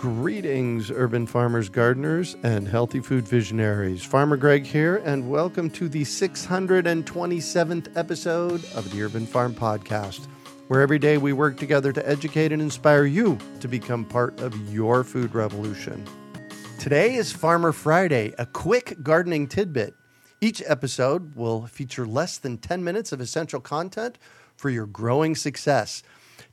Greetings, urban farmers, gardeners, and healthy food visionaries. Farmer Greg here, and welcome to the 627th episode of the Urban Farm Podcast, where every day we work together to educate and inspire you to become part of your food revolution. Today is Farmer Friday, a quick gardening tidbit. Each episode will feature less than 10 minutes of essential content for your growing success.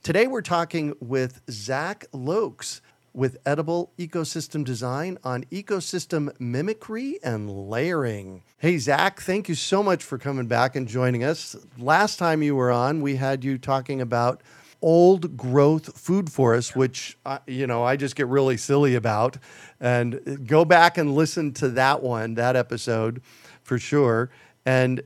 Today, we're talking with Zach Loeks with Edible Ecosystem Design on ecosystem mimicry and layering. Hey, Zach, thank you so much for coming back and joining us. Last time you were on, we had you talking about old growth food forests, which uh, you know I just get really silly about. And go back and listen to that one, that episode, for sure. And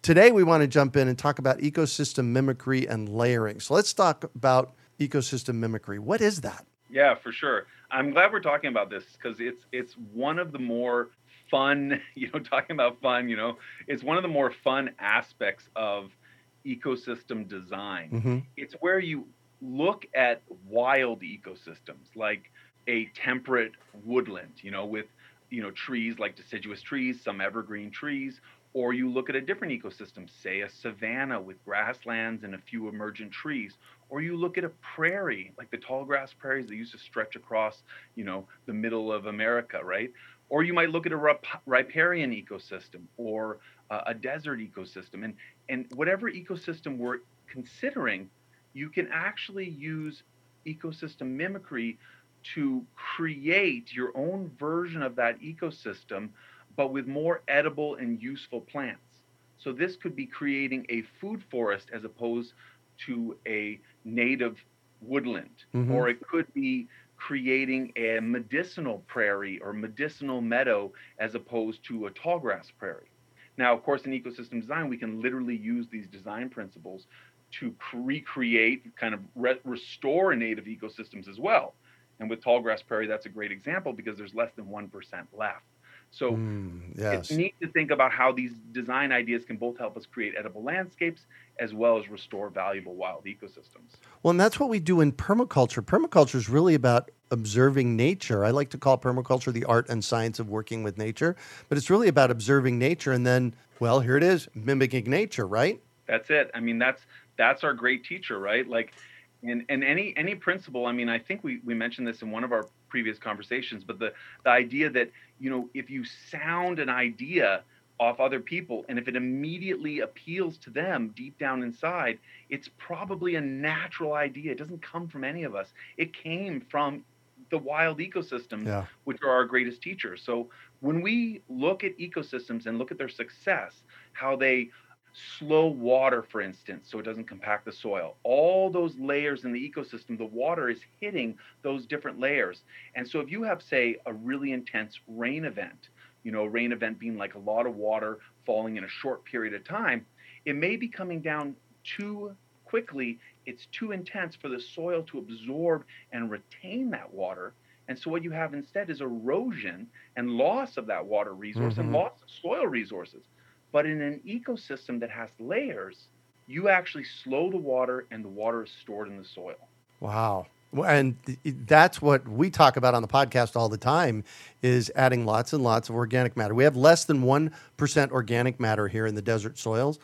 today we want to jump in and talk about ecosystem mimicry and layering. So let's talk about ecosystem mimicry. What is that? Yeah, for sure. I'm glad we're talking about this because it's it's one of the more fun, you know, talking about fun, you know, it's one of the more fun aspects of ecosystem design. Mm-hmm. It's where you look at wild ecosystems like a temperate woodland, you know, with you know trees like deciduous trees, some evergreen trees, or you look at a different ecosystem, say a savanna with grasslands and a few emergent trees, or you look at a prairie like the tall grass prairies that used to stretch across, you know, the middle of America, right? Or you might look at a riparian ecosystem or uh, a desert ecosystem. And, and whatever ecosystem we're considering, you can actually use ecosystem mimicry to create your own version of that ecosystem, but with more edible and useful plants. So this could be creating a food forest as opposed to a native woodland, mm-hmm. or it could be creating a medicinal prairie or medicinal meadow as opposed to a tall grass prairie. Now, of course, in ecosystem design, we can literally use these design principles to recreate, kind of re- restore native ecosystems as well. And with tall grass prairie, that's a great example because there's less than 1% left. So mm, yes. it's neat to think about how these design ideas can both help us create edible landscapes as well as restore valuable wild ecosystems. Well, and that's what we do in permaculture. Permaculture is really about observing nature. I like to call permaculture the art and science of working with nature, but it's really about observing nature and then, well, here it is, mimicking nature, right? That's it. I mean, that's that's our great teacher, right? Like and and any any principle, I mean, I think we we mentioned this in one of our previous conversations, but the the idea that, you know, if you sound an idea off other people and if it immediately appeals to them deep down inside it's probably a natural idea. It doesn't come from any of us. It came from the wild ecosystems yeah. which are our greatest teachers. So when we look at ecosystems and look at their success how they slow water for instance so it doesn't compact the soil all those layers in the ecosystem the water is hitting those different layers and so if you have say a really intense rain event you know, a rain event being like a lot of water falling in a short period of time, it may be coming down too quickly. It's too intense for the soil to absorb and retain that water. And so what you have instead is erosion and loss of that water resource mm-hmm. and loss of soil resources. But in an ecosystem that has layers, you actually slow the water and the water is stored in the soil. Wow. And that's what we talk about on the podcast all the time is adding lots and lots of organic matter. We have less than 1% organic matter here in the desert soils.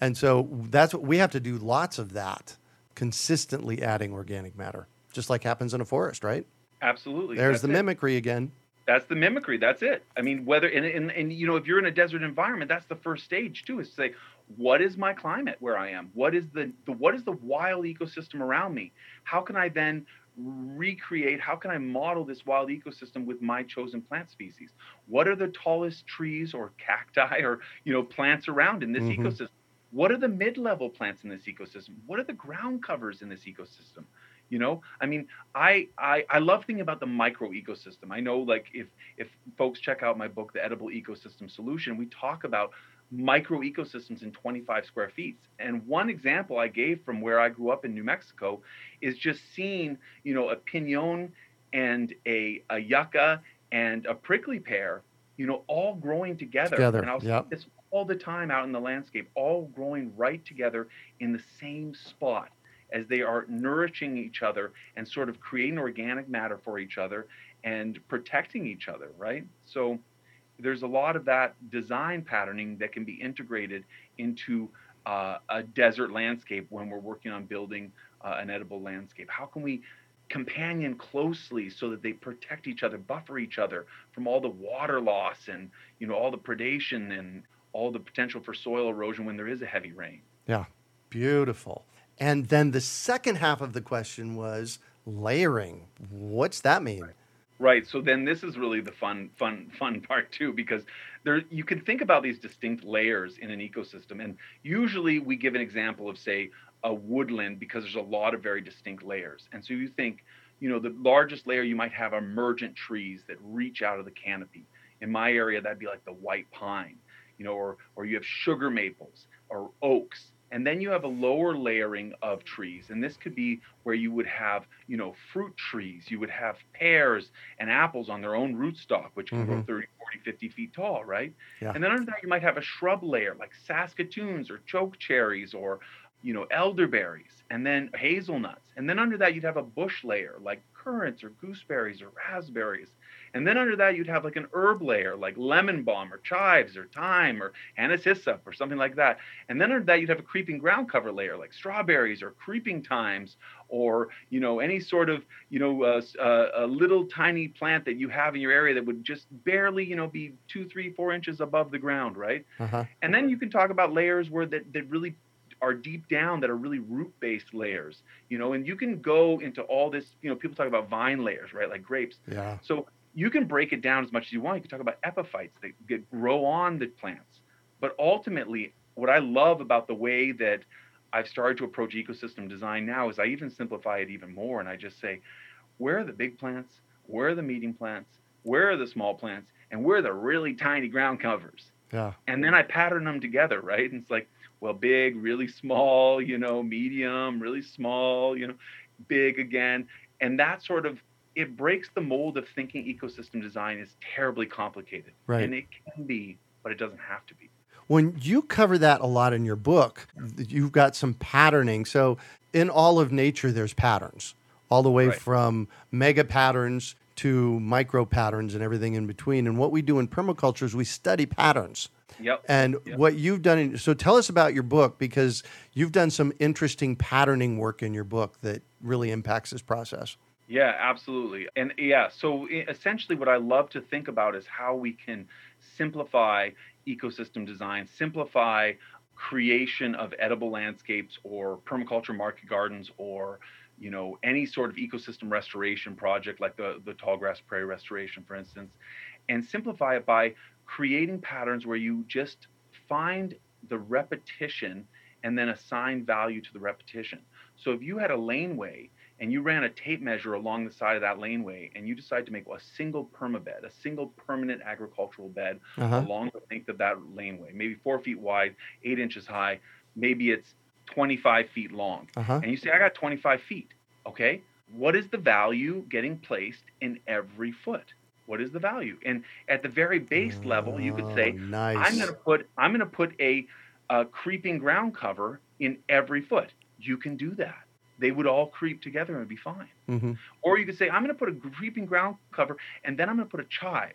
And so that's what we have to do lots of that, consistently adding organic matter, just like happens in a forest, right? Absolutely. There's That's the it. mimicry again. That's the mimicry. That's it. I mean, whether and, and and you know, if you're in a desert environment, that's the first stage too. Is to say, what is my climate where I am? What is the, the what is the wild ecosystem around me? How can I then recreate? How can I model this wild ecosystem with my chosen plant species? What are the tallest trees or cacti or you know plants around in this Mhm. ecosystem? What are the mid-level plants in this ecosystem? What are the ground covers in this ecosystem? You know? I mean I, I i love thinking about the micro ecosystem i know like if if folks check out my book the edible ecosystem solution we talk about micro ecosystems in 25 square feet. And one example i gave from where i grew up in new mexico is just seeing you know a pinon and a, a yucca and a prickly pear you know all growing together, Together, and i'll yep. see this all the time out in the landscape all growing right together in the same spot as they are nourishing each other and sort of creating organic matter for each other and protecting each other, right? So there's a lot of that design patterning that can be integrated into uh, a desert landscape when we're working on building uh, an edible landscape. How can we companion closely so that they protect each other, buffer each other from all the water loss and you know all the predation and all the potential for soil erosion when there is a heavy rain. Yeah, beautiful. And then the second half of the question was layering. What's that mean? Right. So then this is really the fun, fun, fun part too, because there you can think about these distinct layers in an ecosystem. And usually we give an example of, say, a woodland because there's a lot of very distinct layers. And so you think, you know, the largest layer you might have emergent trees that reach out of the canopy. In my area, that'd be like the white pine, you know, or or you have sugar maples or oaks and then you have a lower layering of trees and this could be where you would have you know fruit trees you would have pears and apples on their own rootstock which can grow Mhm. 30 40 50 feet tall right Yeah. and then under that you might have a shrub layer like saskatoons or choke cherries or you know elderberries and then hazelnuts and then under that you'd have a bush layer like currants or gooseberries or raspberries and then under that you'd have like an herb layer like lemon balm or chives or thyme or anise hyssop or something like that and then under that, you'd have a creeping ground cover layer like strawberries or creeping thymes or, you know, any sort of, you know, uh, uh, a little tiny plant that you have in your area that would just barely, you know, be two, three, four inches above the ground, right? Uh-huh. And then you can talk about layers where that, that really are deep down that are really root based layers, you know, and you can go into all this, you know, people talk about vine layers, right? Like grapes. Yeah. So you can break it down as much as you want. You can talk about epiphytes that get, grow on the plants. But ultimately, what I love about the way that I've started to approach ecosystem design now is I even simplify it even more. And I just say, where are the big plants? Where are the medium plants? Where are the small plants? And where are the really tiny ground covers? Yeah. and then I pattern them together, right? And it's like, well, big, really small, you know, medium, really small, you know, big again. And that sort of it breaks the mold of thinking ecosystem design is terribly complicated. Right. And it can be, but it doesn't have to be. When you cover that a lot in your book, you've got some patterning. So in all of nature, there's patterns, all the way Right. from mega patterns to micro patterns and everything in between. And what we do in permaculture is we study patterns. Yep. And Yep. what you've done, in, so tell us about your book because you've done some interesting patterning work in your book that really impacts this process. Yeah, absolutely. And yeah, so essentially, what I love to think about is how we can simplify ecosystem design, simplify creation of edible landscapes or permaculture market gardens or you know any sort of ecosystem restoration project like the the tallgrass prairie restoration for instance and simplify it by creating patterns where you just find the repetition and then assign value to the repetition so if you had a laneway and you ran a tape measure along the side of that laneway and you decide to make a single permabed, a single permanent agricultural bed Uh-huh. along the length of that laneway, maybe four feet wide, eight inches high, maybe it's 25 feet long. Uh-huh. And you say, I got 25 feet. Okay. What is the value getting placed in every foot? What is the value? And at the very base level, you could say, Oh, nice. I'm going to put I'm going to put a, a creeping ground cover in every foot. You can do that. they would all creep together and be fine. Mm-hmm. Or you could say, I'm going to put a creeping ground cover and then I'm going to put a chive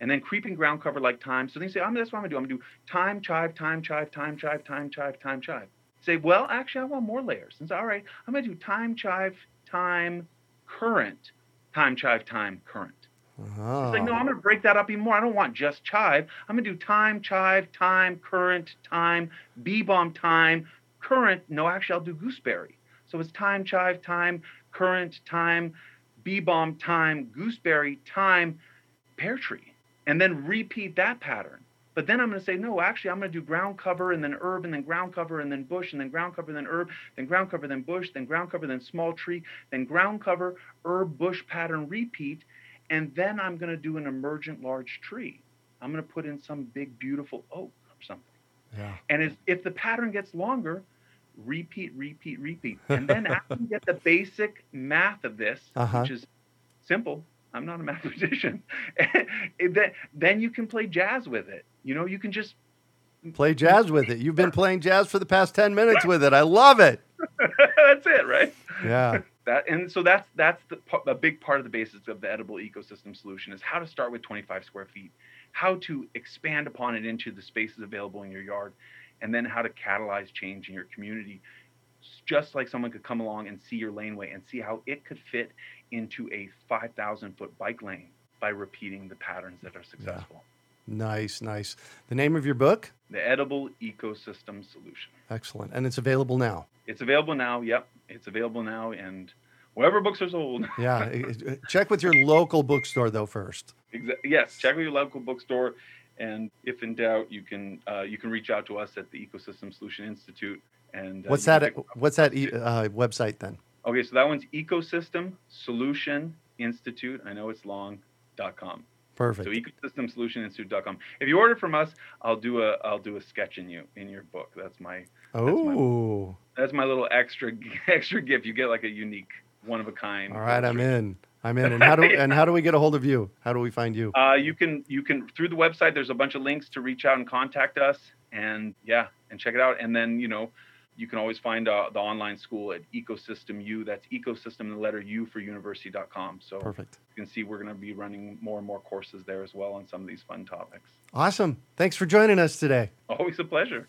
and then creeping ground cover like thyme. So then you say, I'm, that's what I'm going to do. I'm going to do thyme, chive, thyme, chive, thyme, chive, thyme, chive, thyme, chive. Say, well, actually, I want more layers. And say, all right, I'm going to do thyme, chive, thyme, currant, thyme, chive, thyme, currant. Uh-huh. It's like, no, I'm going to break that up even more. I don't want just chive. I'm going to do thyme, chive, thyme, currant, thyme, bee balm, thyme, currant. No, actually, I'll do gooseberry. So it's thyme, chive, thyme, currant, thyme, bee balm, thyme, gooseberry, thyme, pear tree. And then repeat that pattern. But then I'm going to say, no, actually, I'm going to do ground cover and then herb and then ground cover and then bush and then ground cover, and then herb, then ground cover, then bush, then ground cover, then small tree, then ground cover, herb, bush pattern, repeat. And then I'm going to do an emergent large tree. I'm going to put in some big, beautiful oak or something. Yeah. And if, if the pattern gets longer, repeat, repeat, repeat. And then after you get the basic math of this, Uh-huh. which is simple, I'm not a mathematician, then, then you can play jazz with it. You know, you can just, Play jazz with it. You've been playing jazz for the past 10 minutes with it. I love it. that's it, right? Yeah. That, and so that's that's the, a big part of the basis of the edible ecosystem solution is how to start with 25 square feet, how to expand upon it into the spaces available in your yard, and then how to catalyze change in your community. Just like someone could come along and see your laneway and see how it could fit into a 5,000 foot bike lane by repeating the patterns that are successful. Nice, nice. The name of your book? The edible ecosystem solution. Excellent. And it's available now. It's available now. Yep, it's available now, and wherever books are sold. Yeah. Check with your local bookstore, though, first. Exa- yes, check with your local bookstore, and if in doubt, you can uh, you can reach out to us at the Ecosystem Solution Institute. And uh, What's that? What's that e- uh, website then? Okay, so that one's Ecosystem Solution Institute. I know it's long. dot com. Perfect. So Ecosystem Solution Institute.com. If you order from us, I'll do a I'll do a sketch in you in your book. That's my oh, that's my little extra extra gift. You get like a unique one of a kind. all right. I'm in. I'm in. And how do and how do we get a hold of you? How do we find you? Uh, you can you can through the website. There's a bunch of links to reach out and contact us, and yeah, and check it out. And then you know, you can always find uh, the online school at Ecosystem U. That's ecosystem the letter U for university.com. So Perfect. you can see we're going to be running more and more courses there as well on some of these fun topics. Awesome. Thanks for joining us today. Always a pleasure.